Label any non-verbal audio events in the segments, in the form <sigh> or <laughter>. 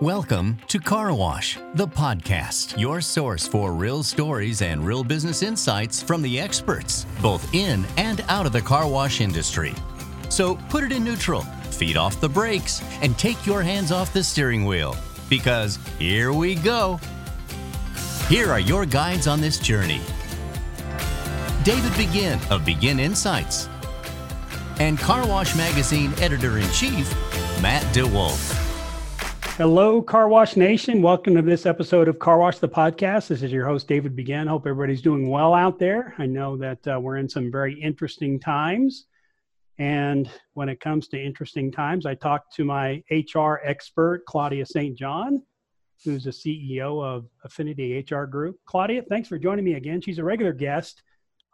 Welcome to Car Wash, the podcast, your source for real stories and real business insights from the experts, both in and out of the car wash industry. So put it in neutral, feed off the brakes, and take your hands off the steering wheel, because here we go. Here are your guides on this journey David Begin of Begin Insights, and Car Wash Magazine editor in chief, Matt DeWolf. Hello, Car Wash Nation. Welcome to this episode of Car Wash the Podcast. This is your host, David Begin. Hope everybody's doing well out there. I know that uh, we're in some very interesting times. And when it comes to interesting times, I talked to my HR expert, Claudia St. John, who's the CEO of Affinity HR Group. Claudia, thanks for joining me again. She's a regular guest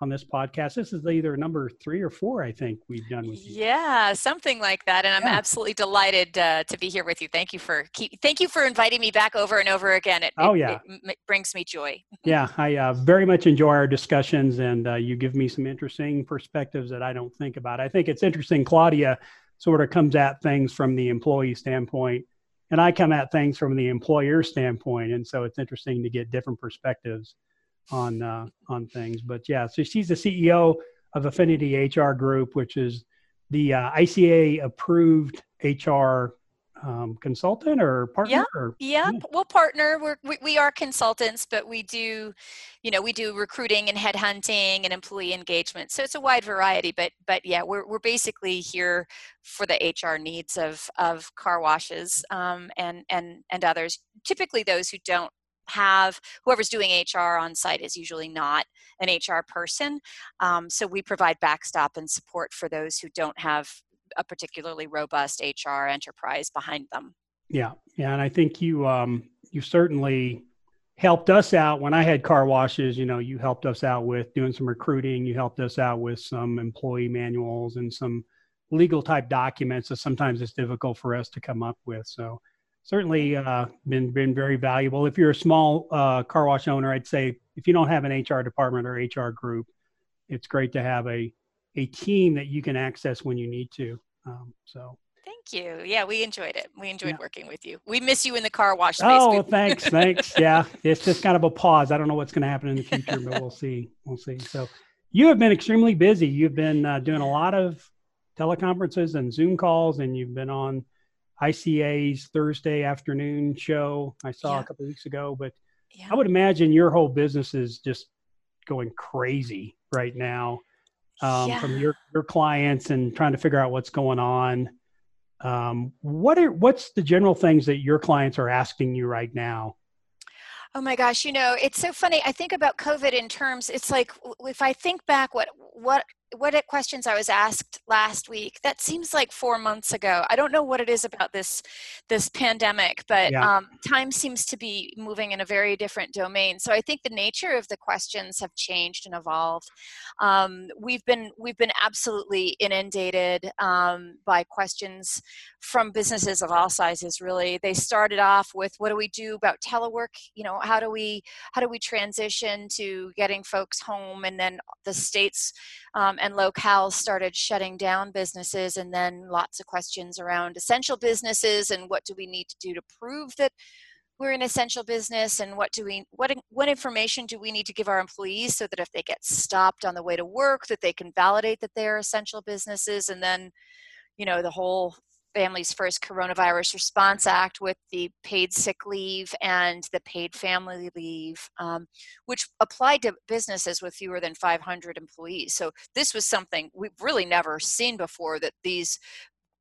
on this podcast. This is either number three or four, I think we've done with you. Yeah, something like that. And I'm yeah. absolutely delighted uh, to be here with you. Thank you for keep, thank you for inviting me back over and over again. It, oh yeah, it, it brings me joy. <laughs> yeah, I uh, very much enjoy our discussions, and uh, you give me some interesting perspectives that I don't think about. I think it's interesting. Claudia sort of comes at things from the employee standpoint, and I come at things from the employer standpoint, and so it's interesting to get different perspectives on uh, on things. But yeah, so she's the CEO of Affinity HR Group, which is the uh, ICA approved HR um, consultant or partner? Yeah, or, yeah, yeah. we'll partner. We're, we, we are consultants, but we do, you know, we do recruiting and headhunting and employee engagement. So it's a wide variety, but but yeah, we're we're basically here for the HR needs of of car washes um, and and and others. Typically, those who don't have whoever's doing HR on site is usually not an HR person. Um, so we provide backstop and support for those who don't have a particularly robust HR enterprise behind them. Yeah, yeah, and I think you um, you certainly helped us out when I had car washes. You know, you helped us out with doing some recruiting. You helped us out with some employee manuals and some legal type documents that sometimes it's difficult for us to come up with. So certainly uh, been been very valuable. If you're a small uh, car wash owner, I'd say if you don't have an HR department or HR group, it's great to have a a team that you can access when you need to. Um, so. Thank you. Yeah, we enjoyed it. We enjoyed yeah. working with you. We miss you in the car wash space. Oh, thanks, <laughs> thanks. Yeah, it's just kind of a pause. I don't know what's going to happen in the future, but we'll see. We'll see. So, you have been extremely busy. You've been uh, doing a lot of teleconferences and Zoom calls, and you've been on ICA's Thursday afternoon show I saw yeah. a couple weeks ago. But yeah. I would imagine your whole business is just going crazy right now um, yeah. from your your clients and trying to figure out what's going on. Um, what are what's the general things that your clients are asking you right now? Oh my gosh, you know, it's so funny. I think about COVID in terms, it's like if I think back what what what questions I was asked last week. That seems like four months ago. I don't know what it is about this this pandemic, but yeah. um, time seems to be moving in a very different domain. So I think the nature of the questions have changed and evolved. Um, we've been we've been absolutely inundated um, by questions from businesses of all sizes. Really, they started off with what do we do about telework? You know, how do we how do we transition to getting folks home, and then the states um, and locales started shutting down businesses, and then lots of questions around essential businesses and what do we need to do to prove that we're an essential business and what do we what what information do we need to give our employees so that if they get stopped on the way to work that they can validate that they're essential businesses and then you know the whole Families First Coronavirus Response Act with the paid sick leave and the paid family leave, um, which applied to businesses with fewer than 500 employees. So this was something we've really never seen before that these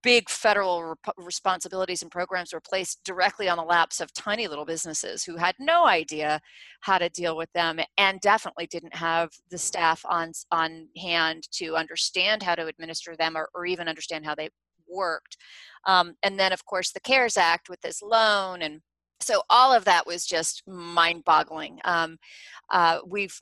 big federal rep- responsibilities and programs were placed directly on the laps of tiny little businesses who had no idea how to deal with them and definitely didn't have the staff on on hand to understand how to administer them or, or even understand how they worked. Um, and then, of course, the CARES Act with this loan and so all of that was just mind-boggling. Um, uh, we've,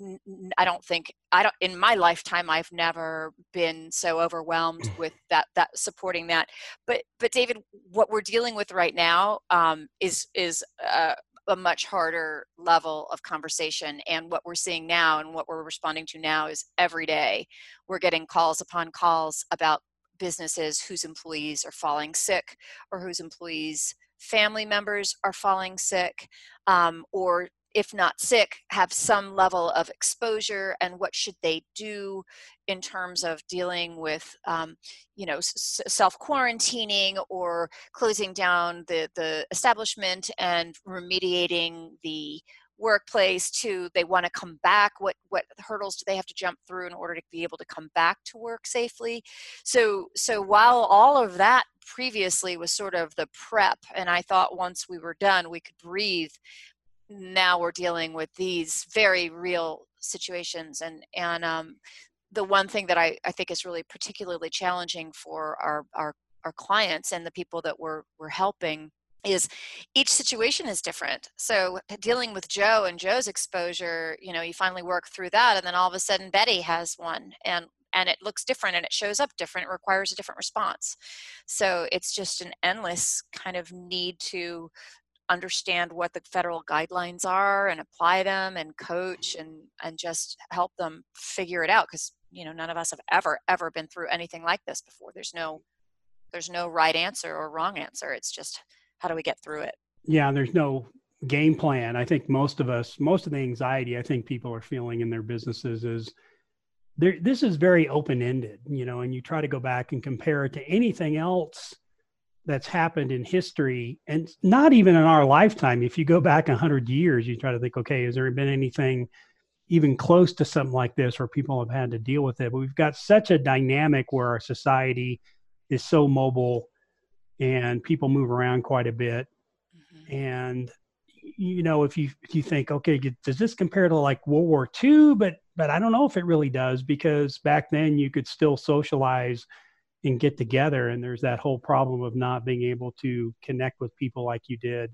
I don't think, I don't in my lifetime I've never been so overwhelmed mm. with that that supporting that. But but David, what we're dealing with right now um, is is uh, a much harder level of conversation. And what we're seeing now and what we're responding to now is every day we're getting calls upon calls about businesses whose employees are falling sick or whose employees family members are falling sick um, or if not sick, have some level of exposure, and what should they do in terms of dealing with, um, you know, s- self quarantining or closing down the the establishment and remediating the workplace to they want to come back what what hurdles do they have to jump through in order to be able to come back to work safely? So so while all of that previously was sort of the prep and i thought once we were done we could breathe now we're dealing with these very real situations and and um, the one thing that I, I think is really particularly challenging for our, our our clients and the people that we're we're helping is each situation is different. So dealing with joe and joe's exposure you know you finally work through that and then all of a sudden betty has one and and it looks different and it shows up different it requires a different response. So it's just an endless kind of need to understand what the federal guidelines are and apply them and coach and and just help them figure it out because you know none of us have ever ever been through anything like this before. There's no there's no right answer or wrong answer. It's just how do we get through it? Yeah there's no game plan. I think most of us most of the anxiety i think people are feeling in their businesses is there this is very open ended you know and you try to go back and compare it to anything else that's happened in history and not even in our lifetime. If you go back 100 years you try to think okay has there been anything even close to something like this where people have had to deal with it? But we've got such a dynamic where our society is so mobile and people move around quite a bit. Mm-hmm. and you know if you if you think okay does this compare to like world war ii but but i don't know if it really does because back then you could still socialize and get together and there's that whole problem of not being able to connect with people like you did.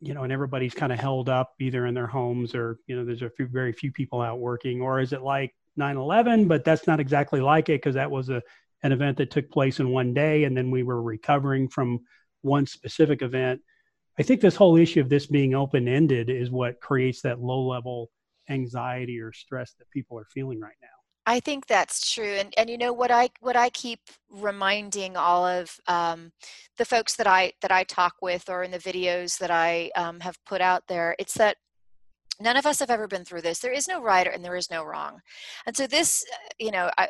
You know and everybody's kind of held up either in their homes or you know there's a few very few people out working or is it like 9-11 but that's not exactly like it because that was a an event that took place in one day and then we were recovering from one specific event. I think this whole issue of this being open ended is what creates that low level anxiety or stress that people are feeling right now. I think that's true, and and you know what I what I keep reminding all of um, the folks that I that I talk with or in the videos that I um, have put out there, it's that none of us have ever been through this. There is no right and there is no wrong. And so this uh, you know i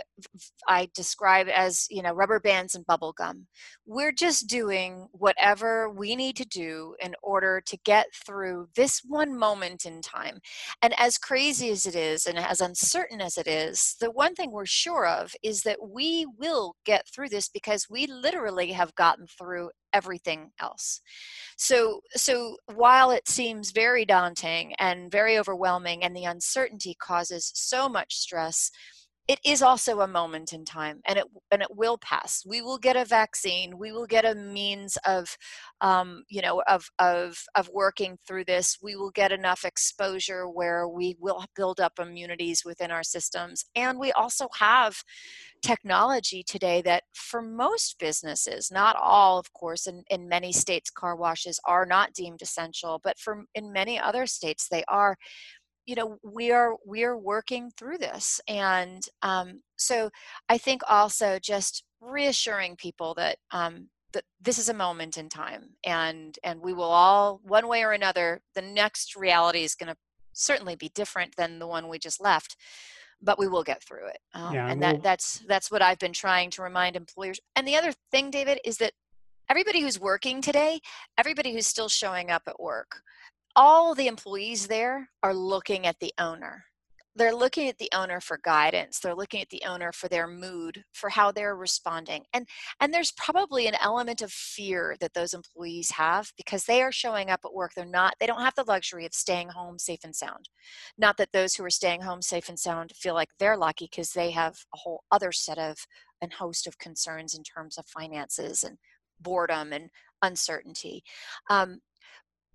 i describe as you know rubber bands and bubble gum. We're just doing whatever we need to do in order to get through this one moment in time. And as crazy as it is and as uncertain as it is the one thing we're sure of is that we will get through this because we literally have gotten through everything else. So so while it seems very daunting and very overwhelming and the uncertainty causes so much stress, it is also a moment in time and it and it will pass. We will get a vaccine we will get a means of um, you know of of of working through this. We will get enough exposure where we will build up immunities within our systems and we also have technology today that for most businesses not all of course in, in many states car washes are not deemed essential but for in many other states they are you know we are we are working through this and um, so i think also just reassuring people that um, that this is a moment in time and and we will all one way or another the next reality is going to certainly be different than the one we just left but we will get through it um, yeah, and well, that that's that's what i've been trying to remind employers and the other thing david is that everybody who's working today everybody who's still showing up at work all the employees there are looking at the owner. They're looking at the owner for guidance. They're looking at the owner for their mood for how they're responding. And and there's probably an element of fear that those employees have because they are showing up at work. They're not they don't have the luxury of staying home safe and sound. Not that those who are staying home safe and sound feel like they're lucky because they have a whole other set of and host of concerns in terms of finances and boredom and uncertainty. Um,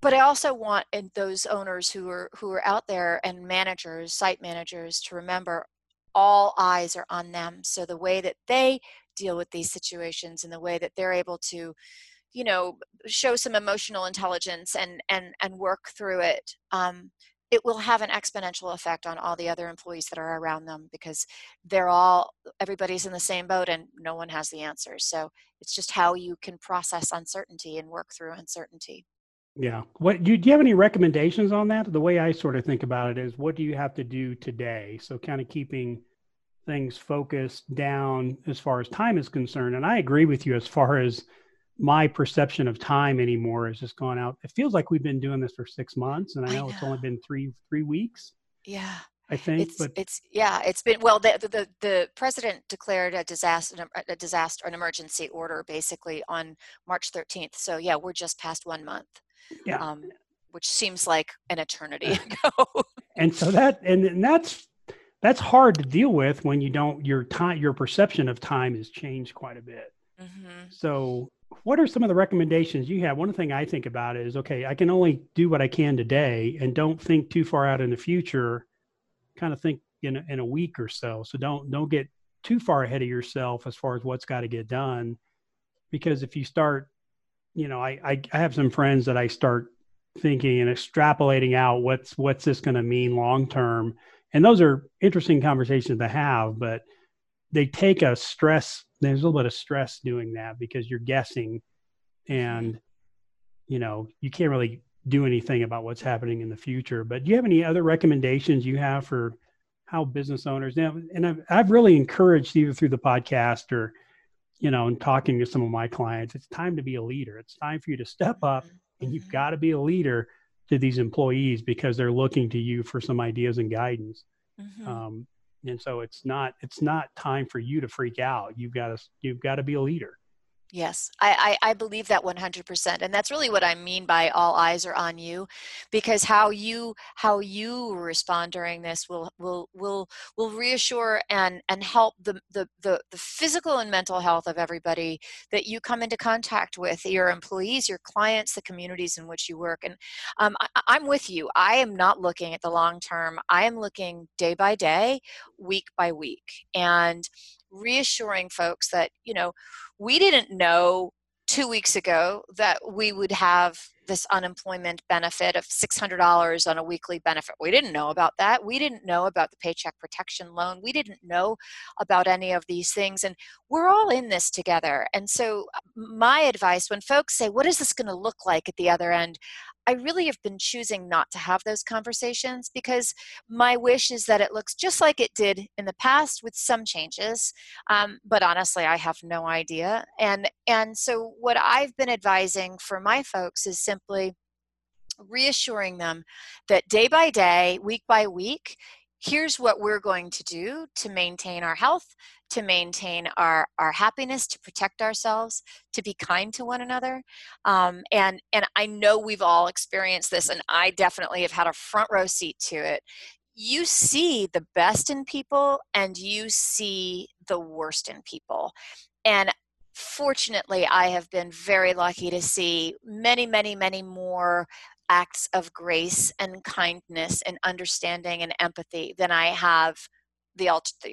but I also want those owners who are who are out there and managers, site managers, to remember all eyes are on them. So the way that they deal with these situations and the way that they're able to, you know, show some emotional intelligence and and and work through it. Um, it will have an exponential effect on all the other employees that are around them because they're all everybody's in the same boat and no one has the answers so it's just how you can process uncertainty and work through uncertainty yeah what do you, do you have any recommendations on that the way i sort of think about it is what do you have to do today so kind of keeping things focused down as far as time is concerned and i agree with you as far as my perception of time anymore has just gone out. It feels like we've been doing this for six months, and I know, I know. it's only been three three weeks. Yeah, I think. It's, but it's yeah, it's been well. The, the the president declared a disaster a disaster an emergency order basically on March 13th. So yeah, we're just past one month. Yeah. Um, which seems like an eternity <laughs> ago. and so that and, and that's that's hard to deal with when you don't your time your perception of time has changed quite a bit. Mm-hmm. So what are some of the recommendations you have? One thing I think about is okay, I can only do what I can today and don't think too far out in the future. Kind of think in a, in a week or so. So don't don't get too far ahead of yourself as far as what's got to get done. Because if you start, you know, I, I, I have some friends that I start thinking and extrapolating out what's what's this going to mean long term, and those are interesting conversations to have. But they take a stress there's a little bit of stress doing that because you're guessing and you know you can't really do anything about what's happening in the future but do you have any other recommendations you have for how business owners now and I've, I've really encouraged either through the podcast or you know and talking to some of my clients it's time to be a leader. It's time for you to step up and you've mm-hmm. got to be a leader to these employees because they're looking to you for some ideas and guidance. Mm-hmm. um, and so it's not it's not time for you to freak out. You've got to you've got to be a leader Yes, I, I, I, believe that 100%. And that's really what I mean by all eyes are on you because how you how you respond during this will will will will reassure and and help the, the the the physical and mental health of everybody that you come into contact with, your employees, your clients, the communities in which you work. And um, I, I'm with you. I am not looking at the long term. I am looking day by day, week by week. And reassuring folks that, you know, we didn't know two weeks ago that we would have this unemployment benefit of $600 on a weekly benefit. We didn't know about that. We didn't know about the paycheck protection loan. We didn't know about any of these things. And we're all in this together. And so, my advice when folks say, What is this going to look like at the other end? I really have been choosing not to have those conversations because my wish is that it looks just like it did in the past with some changes. Um, but honestly, I have no idea. And and so what I've been advising for my folks is simply reassuring them that day by day, week by week, here's what we're going to do to maintain our health to maintain our our happiness to protect ourselves to be kind to one another um, and and i know we've all experienced this and i definitely have had a front row seat to it. You see the best in people and you see the worst in people. And fortunately i have been very lucky to see many many many more acts of grace and kindness and understanding and empathy than I have the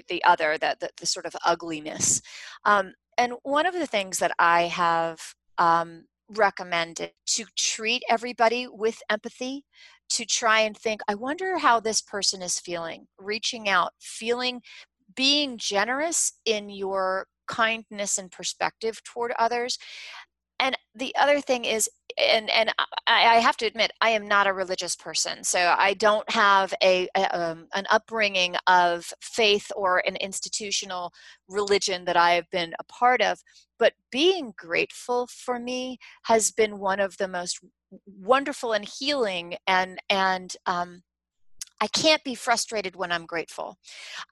the other the, the, the sort of ugliness. Um, and one of the things that I have um, recommended to treat everybody with empathy to try and think i wonder how this person is feeling reaching out feeling being generous in your kindness and perspective toward others and the other thing is and and I, have to admit i am not a religious person so i don't have a, a um, an upbringing of faith or an institutional religion that i have been a part of but being grateful for me has been one of the most wonderful and healing and and um, I can't be frustrated when I'm grateful.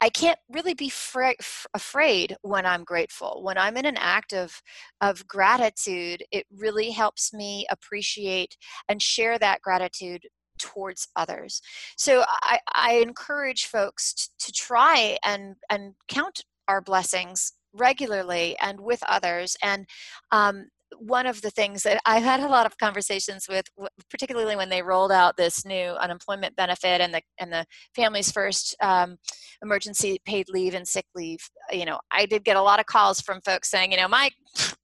I can't really be fra- f- afraid when I'm grateful. When I'm in an act of, of gratitude, it really helps me appreciate and share that gratitude towards others. So I, I encourage folks t- to try and, and count our blessings regularly and with others and um, one of the things that I've had a lot of conversations with, particularly when they rolled out this new unemployment benefit and the and the Families First um, emergency paid leave and sick leave. You know, I did get a lot of calls from folks saying, you know, my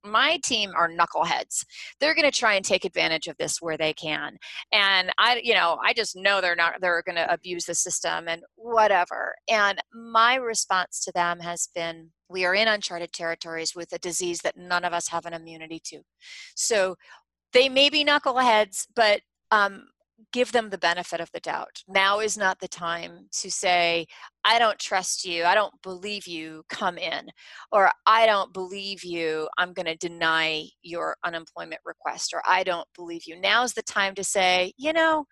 my team are knuckleheads. They're going to try and take advantage of this where they can. And I, you know, I just know they're not, they're going to abuse the system and whatever. And my response to them has been, we are in uncharted territories with a disease that none of us have an immunity to. So they may be knuckleheads, but um, give them the benefit of the doubt. Now is not the time to say, I don't trust you, I don't believe you, come in, or I don't believe you, I'm going to deny your unemployment request, or I don't believe you. Now is the time to say, you know,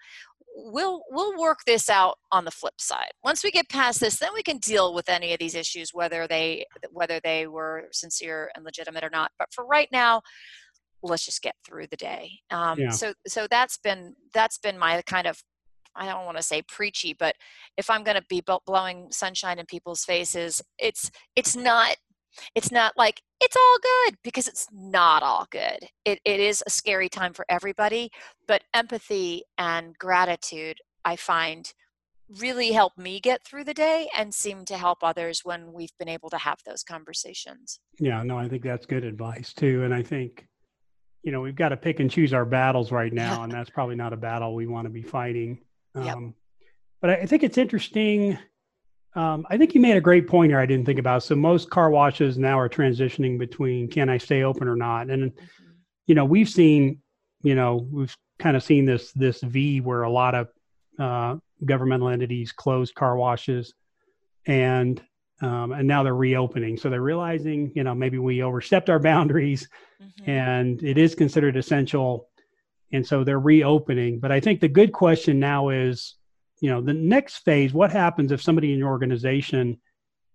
we'll we'll work this out on the flip side. Once we get past this then we can deal with any of these issues whether they whether they were sincere and legitimate or not. But for right now let's just get through the day. Um, yeah. so so that's been that's been my kind of i don't want to say preachy but if i'm going to be blowing sunshine in people's faces it's it's not it's not like it's all good because it's not all good it, it is a scary time for everybody but empathy and gratitude i find really help me get through the day and seem to help others when we've been able to have those conversations yeah no i think that's good advice too and i think you know, we've got to pick and choose our battles right now, and <laughs> that's probably not a battle we want to be fighting. Um, yep. But I think it's interesting. Um, I think you made a great point here. I didn't think about. So most car washes now are transitioning between can I stay open or not, and you know we've seen, you know, we've kind of seen this this V where a lot of uh, governmental entities closed car washes, and um, and now they're reopening. So they're realizing, you know, maybe we overstepped our boundaries, mm-hmm. and it is considered essential, and so they're reopening. But I think the good question now is, you know, the next phase: what happens if somebody in your organization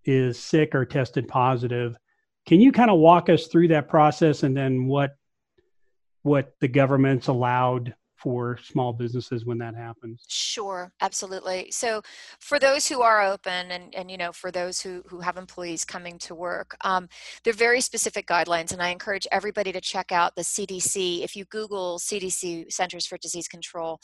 is sick or tested positive? Can you kind of walk us through that process, and then what what the government's allowed for small businesses when that happens? Sure absolutely. So for those who are open and, and you know for those who, who have employees coming to work um, they're very specific guidelines and i encourage everybody to check out the cdc if you google cdc centers for disease control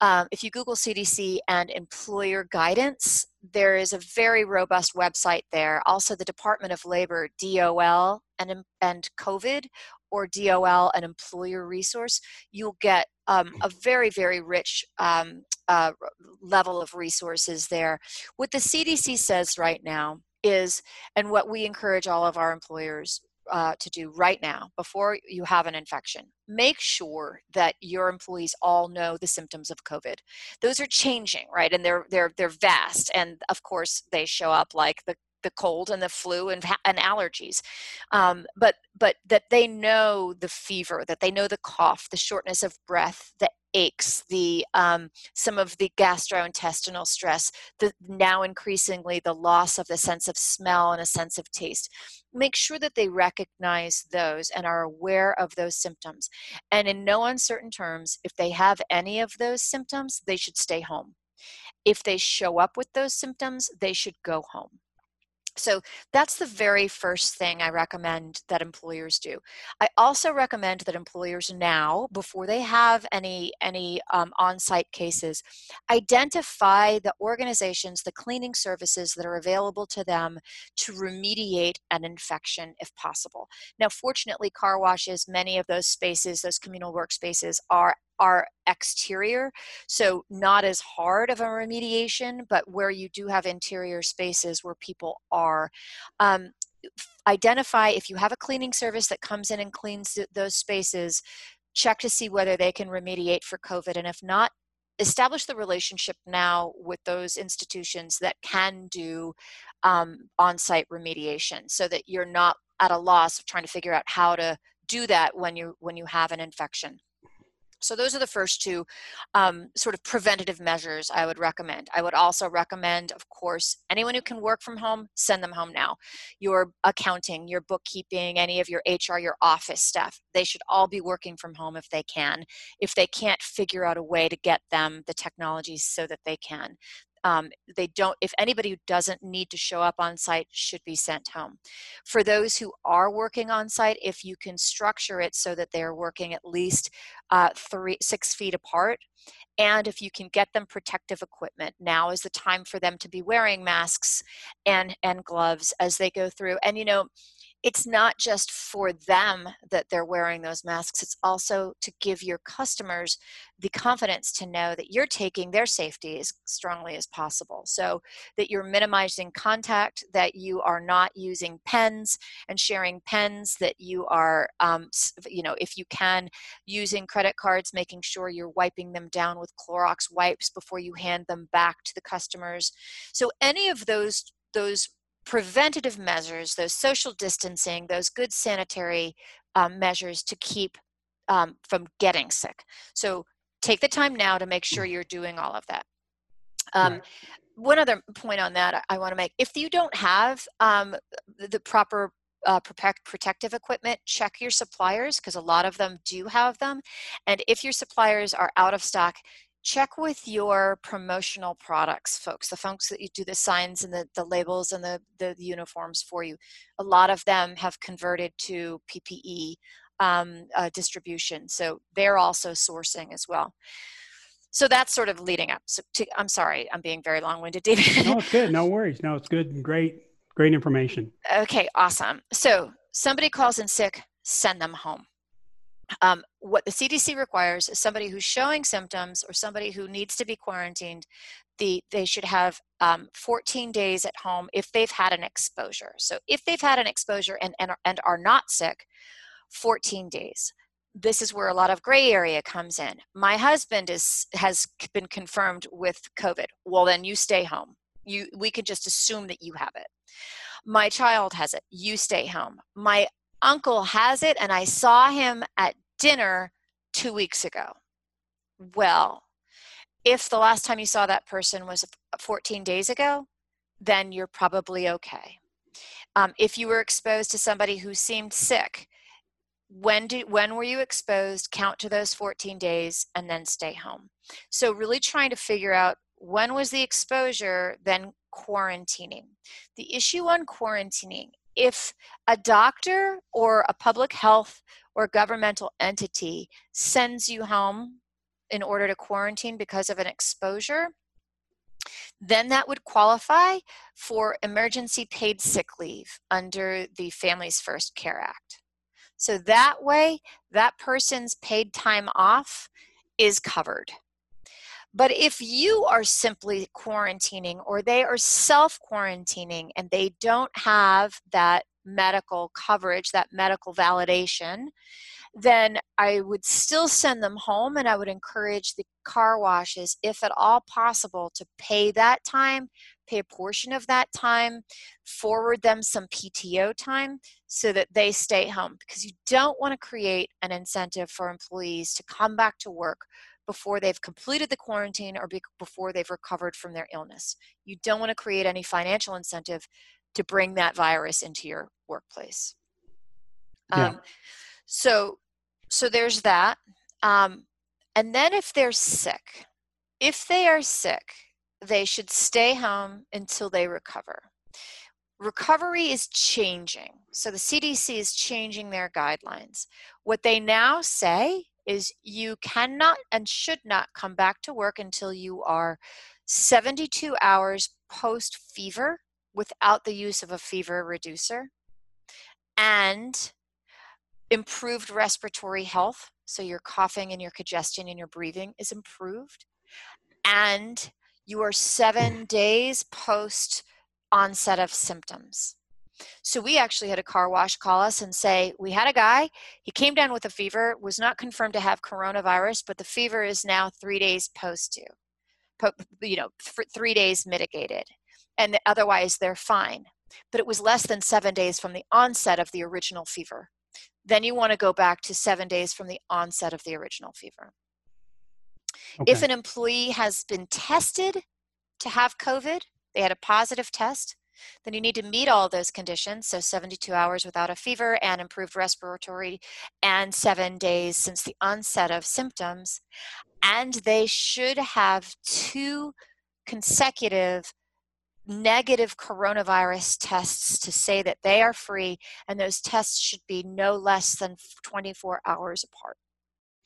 um, if you Google CDC and employer guidance, there is a very robust website there. Also, the Department of Labor, DOL, and, and COVID or DOL, an employer resource, you'll get um, a very, very rich um, uh, level of resources there. What the CDC says right now is, and what we encourage all of our employers uh, to do right now before you have an infection. Make sure that your employees all know the symptoms of covid. Those are changing right? And they're they're they're vast. And of course they show up like the the cold and the flu and, and allergies. Um, but but that they know the fever that they know the cough the shortness of breath the aches, the um, some of the gastrointestinal stress, the now increasingly the loss of the sense of smell and a sense of taste. Make sure that they recognize those and are aware of those symptoms. And in no uncertain terms, if they have any of those symptoms, they should stay home. If they show up with those symptoms, they should go home. So that's the very first thing I recommend that employers do. I also recommend that employers now, before they have any any um, on-site cases, identify the organizations, the cleaning services that are available to them to remediate an infection if possible. Now, fortunately, car washes, many of those spaces, those communal workspaces, are are exterior, so not as hard of a remediation, but where you do have interior spaces where people are. Um, identify if you have a cleaning service that comes in and cleans those spaces, check to see whether they can remediate for COVID, and if not, establish the relationship now with those institutions that can do um, on-site remediation so that you're not at a loss of trying to figure out how to do that when you when you have an infection so those are the first two um, sort of preventative measures I would recommend. I would also recommend, of course, anyone who can work from home, send them home now. Your accounting, your bookkeeping, any of your HR, your office staff, they should all be working from home if they can. If they can't figure out a way to get them the technology so that they can um, they don't if anybody who doesn't need to show up on site should be sent home. For those who are working on site if you can structure it so that they're working at least uh, three six feet apart and if you can get them protective equipment now is the time for them to be wearing masks and and gloves as they go through. And you know it's not just for them that they're wearing those masks, it's also to give your customers the confidence to know that you're taking their safety as strongly as possible. So that you're minimizing contact, that you are not using pens and sharing pens, that you are, um, you know, if you can, using credit cards, making sure you're wiping them down with Clorox wipes before you hand them back to the customers. So any of those those preventative measures, those social distancing, those good sanitary um, measures to keep um, from getting sick. So take the time now to make sure you're doing all of that. Um. One other point on that I, I want to make if you don't have um, the proper uh, protect, protective equipment, check your suppliers because a lot of them do have them. And if your suppliers are out of stock, check with your promotional products folks the folks that you do the signs and the, the labels and the, the uniforms for you. A lot of them have converted to ppe um, uh, distribution so they're also sourcing as well. So that's sort of leading up. So to, i'm sorry i'm being very long-winded david. No it's good. No worries. No it's good. And great great information. Okay awesome. So somebody calls in sick send them home um, what the CDC requires is somebody who's showing symptoms or somebody who needs to be quarantined. The, they should have um, 14 days at home if they've had an exposure. So if they've had an exposure and, and, and are not sick, 14 days. This is where a lot of gray area comes in. My husband is has been confirmed with COVID. Well, then you stay home. You we could just assume that you have it. My child has it. You stay home. My uncle has it and I saw him at dinner two weeks ago. Well, if the last time you saw that person was 14 days ago, then you're probably okay. Um, if you were exposed to somebody who seemed sick, when did when were you exposed? Count to those 14 days and then stay home. So really trying to figure out when was the exposure, then quarantining. The issue on quarantining if a doctor or a public health or governmental entity sends you home in order to quarantine because of an exposure, then that would qualify for emergency paid sick leave under the Families First Care Act. So that way, that person's paid time off is covered. But if you are simply quarantining or they are self quarantining and they don't have that medical coverage, that medical validation, then I would still send them home and I would encourage the car washes, if at all possible, to pay that time, pay a portion of that time, forward them some PTO time so that they stay home. Because you don't want to create an incentive for employees to come back to work before they've completed the quarantine or be- before they've recovered from their illness. You don't want to create any financial incentive to bring that virus into your workplace. Yeah. Um, so, so there's that. Um, and then if they're sick, if they are sick, they should stay home until they recover. Recovery is changing. So the CDC is changing their guidelines. What they now say is you cannot and should not come back to work until you are 72 hours post fever without the use of a fever reducer and improved respiratory health so your coughing and your congestion and your breathing is improved and you are 7 mm. days post onset of symptoms so we actually had a car wash call us and say, We had a guy, he came down with a fever, was not confirmed to have coronavirus, but the fever is now three days post due, you know, three days mitigated. And otherwise they're fine. But it was less than seven days from the onset of the original fever. Then you want to go back to seven days from the onset of the original fever. Okay. If an employee has been tested to have COVID, they had a positive test, then you need to meet all those conditions, so 72 hours without a fever and improved respiratory, and seven days since the onset of symptoms. And they should have two consecutive negative coronavirus tests to say that they are free, and those tests should be no less than 24 hours apart.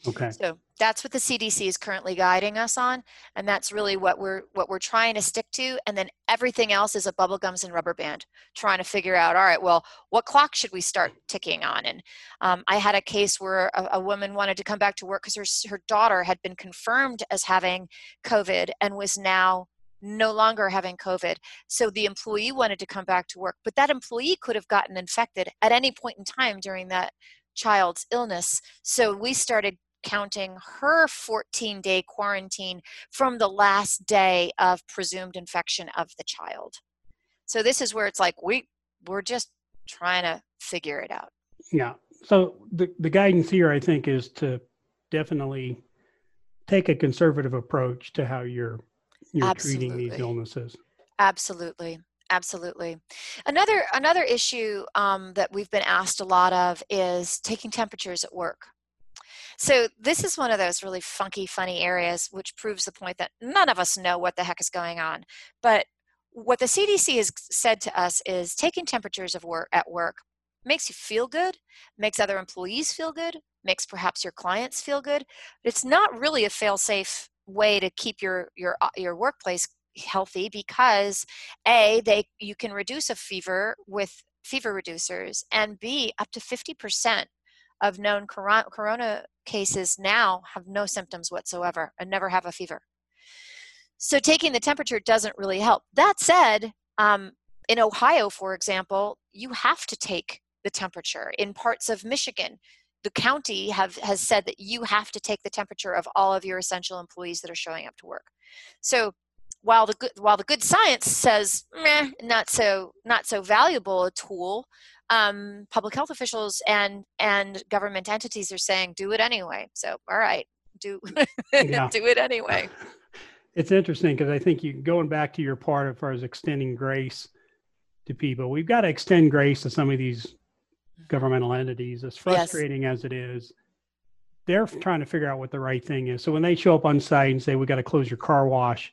Okay. So that's what the CDC is currently guiding us on, and that's really what we're what we're trying to stick to. And then everything else is a bubble gums and rubber band, trying to figure out. All right, well, what clock should we start ticking on? And um, I had a case where a, a woman wanted to come back to work because her her daughter had been confirmed as having COVID and was now no longer having COVID. So the employee wanted to come back to work, but that employee could have gotten infected at any point in time during that child's illness. So we started counting her 14 day quarantine from the last day of presumed infection of the child. So this is where it's like we we're just trying to figure it out. Yeah. So the the guidance here I think is to definitely take a conservative approach to how you're you're treating these illnesses. Absolutely. Absolutely. Another another issue um, that we've been asked a lot of is taking temperatures at work. So this is one of those really funky, funny areas, which proves the point that none of us know what the heck is going on. But what the CDC has said to us is taking temperatures of work at work makes you feel good, makes other employees feel good, makes perhaps your clients feel good. But it's not really a fail-safe way to keep your your uh, your workplace healthy because a they you can reduce a fever with fever reducers and b up to 50% of known corona cases now have no symptoms whatsoever and never have a fever. So taking the temperature doesn't really help. That said um, in ohio for example you have to take the temperature. In parts of michigan the county have has said that you have to take the temperature of all of your essential employees that are showing up to work. So while the good while the good science says not so not so valuable a tool um, public health officials and and government entities are saying do it anyway so all right do Yeah. <laughs> do it anyway <laughs> It's interesting because I think you going back to your part as far as extending grace to people, we've got to extend grace to some of these governmental entities. As frustrating as it is, they're trying to figure out what the right thing is. So when they show up on site and say we got to close your car wash,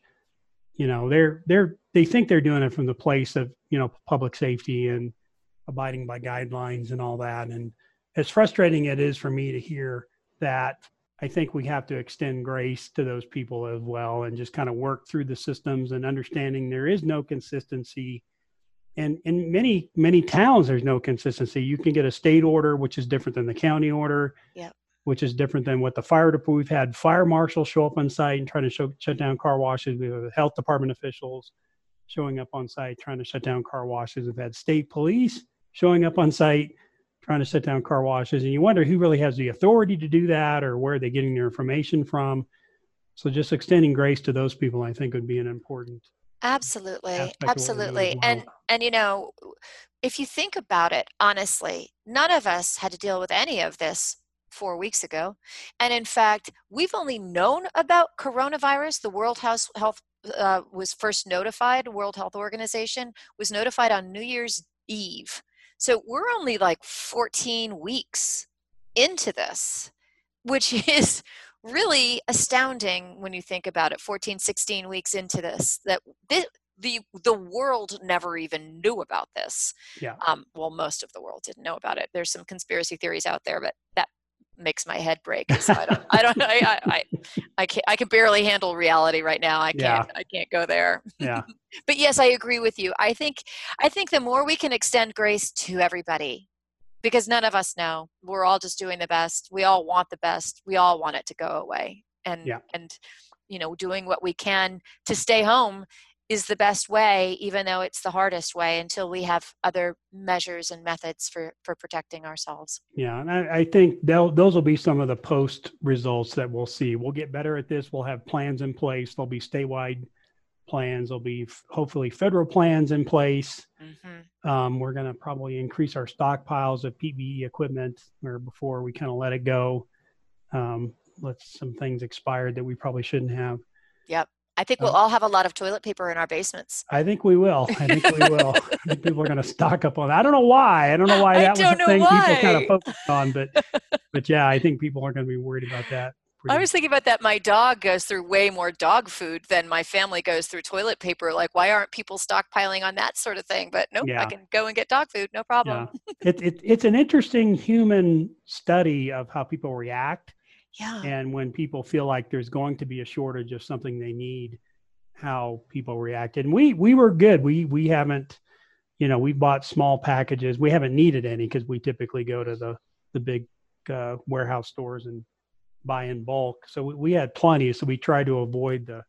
you know, they're they're they think they're doing it from the place of you know public safety and abiding by guidelines and all that. And as frustrating it is for me to hear that I think we have to extend grace to those people as well and just kind of work through the systems and understanding there is no consistency. And in many, many towns, there's no consistency. You can get a state order, which is different than the county order, Yep. which is different than what the fire department. We've had fire marshals show up on site and try to show, shut down car washes. We have health department officials showing up on site trying to shut down car washes. We've had state police showing up on site trying to shut down car washes and you wonder who really has the authority to do that or where are they getting their information from. So just extending grace to those people i think would be an important absolutely. aspect of what we're doing as absolutely and and you know if you think about it honestly none of us had to deal with any of this four weeks ago. And in fact we've only known about coronavirus. The world House health uh, was first notified world health organization was notified on new year's eve so we're only like 14 weeks into this which <laughs> is really astounding when you think about it 14 16 weeks into this that thi- the the world never even knew about this Yeah. um, well most of the world didn't know about it there's some conspiracy theories out there but that makes my head break so i don't i don't I, I i i can i can barely handle reality right now. I can't i can't go there. Yeah. <laughs> But yes i agree with you. I think i think the more we can extend grace to everybody because none of us know. We're all just doing the best. We all want the best. We all want it to go away. And Yeah. and you know doing what we can to stay home is the best way even though it's the hardest way until we have other measures and methods for for protecting ourselves. Yeah and i, I think those will be some of the post results that we'll see. We'll get better at this. We'll have plans in place. There'll be statewide plans. There'll be f- hopefully federal plans in place. Hmm Um, we're going to probably increase our stockpiles of PPE equipment where before we kind of let it go. Um, let some things expired that we probably shouldn't have. I think we'll Um, all have a lot of toilet paper in our basements I think we will. I think we will. <laughs> I think people are going to stock up on that. I don't know why. I don't know why that was know thing people kind why. of focused on, but <laughs> but yeah, I think people are going to be worried about that. I was thinking about that. My dog goes through way more dog food than my family goes through toilet paper. Like, why aren't people stockpiling on that sort of thing? But nope, I can go and get dog food, no problem. yeah. it, it, it's an interesting human study of how people react Yeah. And when people feel like there's going to be a shortage of something they need, how people reacted. And we we were good. We we haven't, you know, we bought small packages. We haven't needed any because we typically go to the the big uh, warehouse stores and buy in bulk. So we, we had plenty. So we tried to avoid the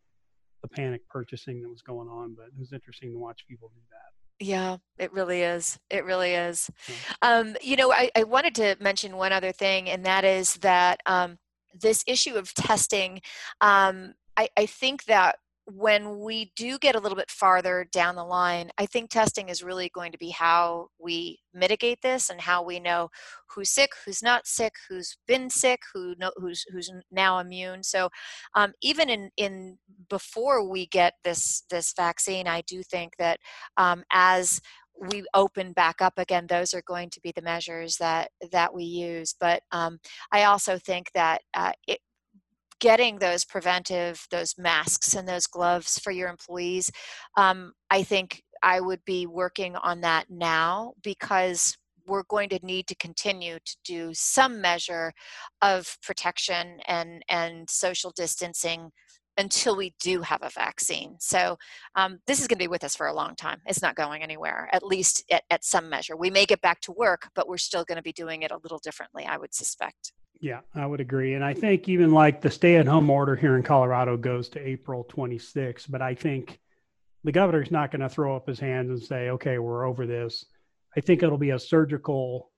the panic purchasing that was going on. But it was interesting to watch people do that. Yeah, it really is. It really is. Um, you know, I, I, wanted to mention one other thing, and that is that um, this issue of testing, um, I, I think that when we do get a little bit farther down the line, I think testing is really going to be how we mitigate this and how we know who's sick, who's not sick, who's been sick, who know, who's who's now immune. So um, even in in before we get this this vaccine, I do think that um, as we open back up again those are going to be the measures that that we use but um, i also think that uh, it, getting those preventive those masks and those gloves for your employees um, i think i would be working on that now because we're going to need to continue to do some measure of protection and and social distancing until we do have a vaccine. So um, this is going to be with us for a long time. It's not going anywhere, at least at, at some measure. We may get back to work, but we're still going to be doing it a little differently, I would suspect. Yeah, I would agree. And I think even like the stay at home order here in Colorado goes to April 26th, but I think the governor's not going to throw up his hands and say, okay, we're over this. I think it'll be a surgical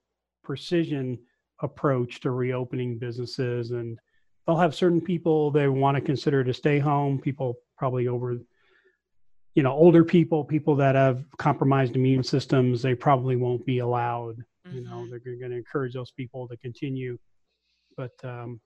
precision approach to reopening businesses and they'll have certain people they want to consider to stay home people probably over you know older people people that have compromised immune systems they probably won't be allowed mm-hmm. you know mm-hmm. they're going to encourage those people to continue but um,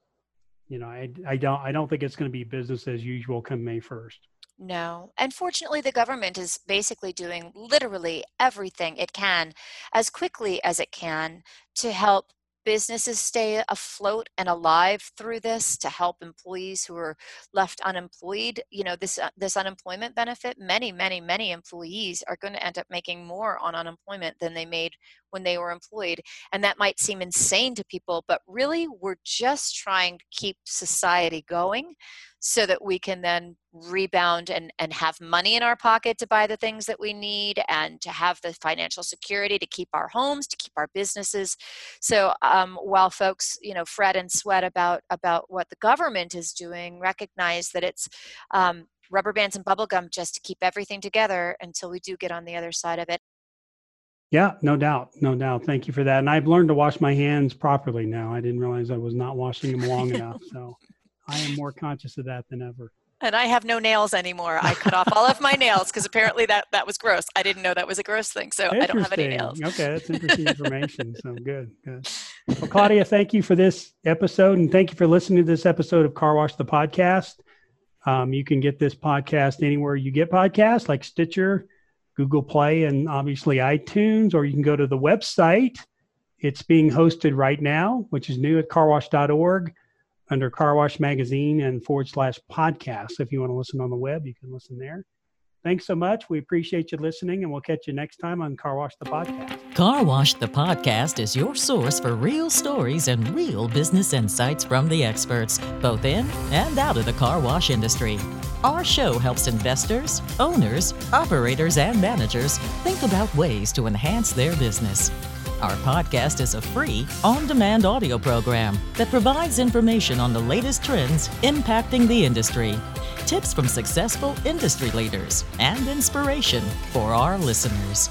you know, I, I don't I don't think it's going to be business as usual come May first. No. And fortunately, the government is basically doing literally everything it can as quickly as it can to help businesses stay afloat and alive through this to help employees who are left unemployed you know this uh, this unemployment benefit many many many employees are going to end up making more on unemployment than they made when they were employed and that might seem insane to people but really we're just trying to keep society going so that we can then rebound and, and have money in our pocket to buy the things that we need and to have the financial security to keep our homes to keep our businesses so um, while folks you know fret and sweat about about what the government is doing recognize that it's um, rubber bands and bubble gum just to keep everything together until we do get on the other side of it yeah, no doubt. No doubt. Thank you for that. And I've learned to wash my hands properly now. I didn't realize I was not washing them long <laughs> enough. So I am more conscious of that than ever. And I have no nails anymore. I cut off all of my nails because apparently that, that was gross. I didn't know that was a gross thing. So I don't have any nails. Okay, that's interesting information. so <laughs> good, good. Well, Claudia, thank you for this episode. And thank you for listening to this episode of Car Wash the Podcast. Um, you can get this podcast anywhere you get podcasts like Stitcher, Google Play, and obviously iTunes, or you can go to the website. It's being hosted right now, which is new at carwash.org under Car Wash Magazine and forward slash podcast. If you want to listen on the web, you can listen there. Thanks so much. We appreciate you listening, and we'll catch you next time on Car Wash the Podcast. Car Wash the Podcast is your source for real stories and real business insights from the experts, both in and out of the car wash industry. Our show helps investors, owners, operators, and managers think about ways to enhance their business. Our podcast is a free, on demand audio program that provides information on the latest trends impacting the industry, tips from successful industry leaders, and inspiration for our listeners.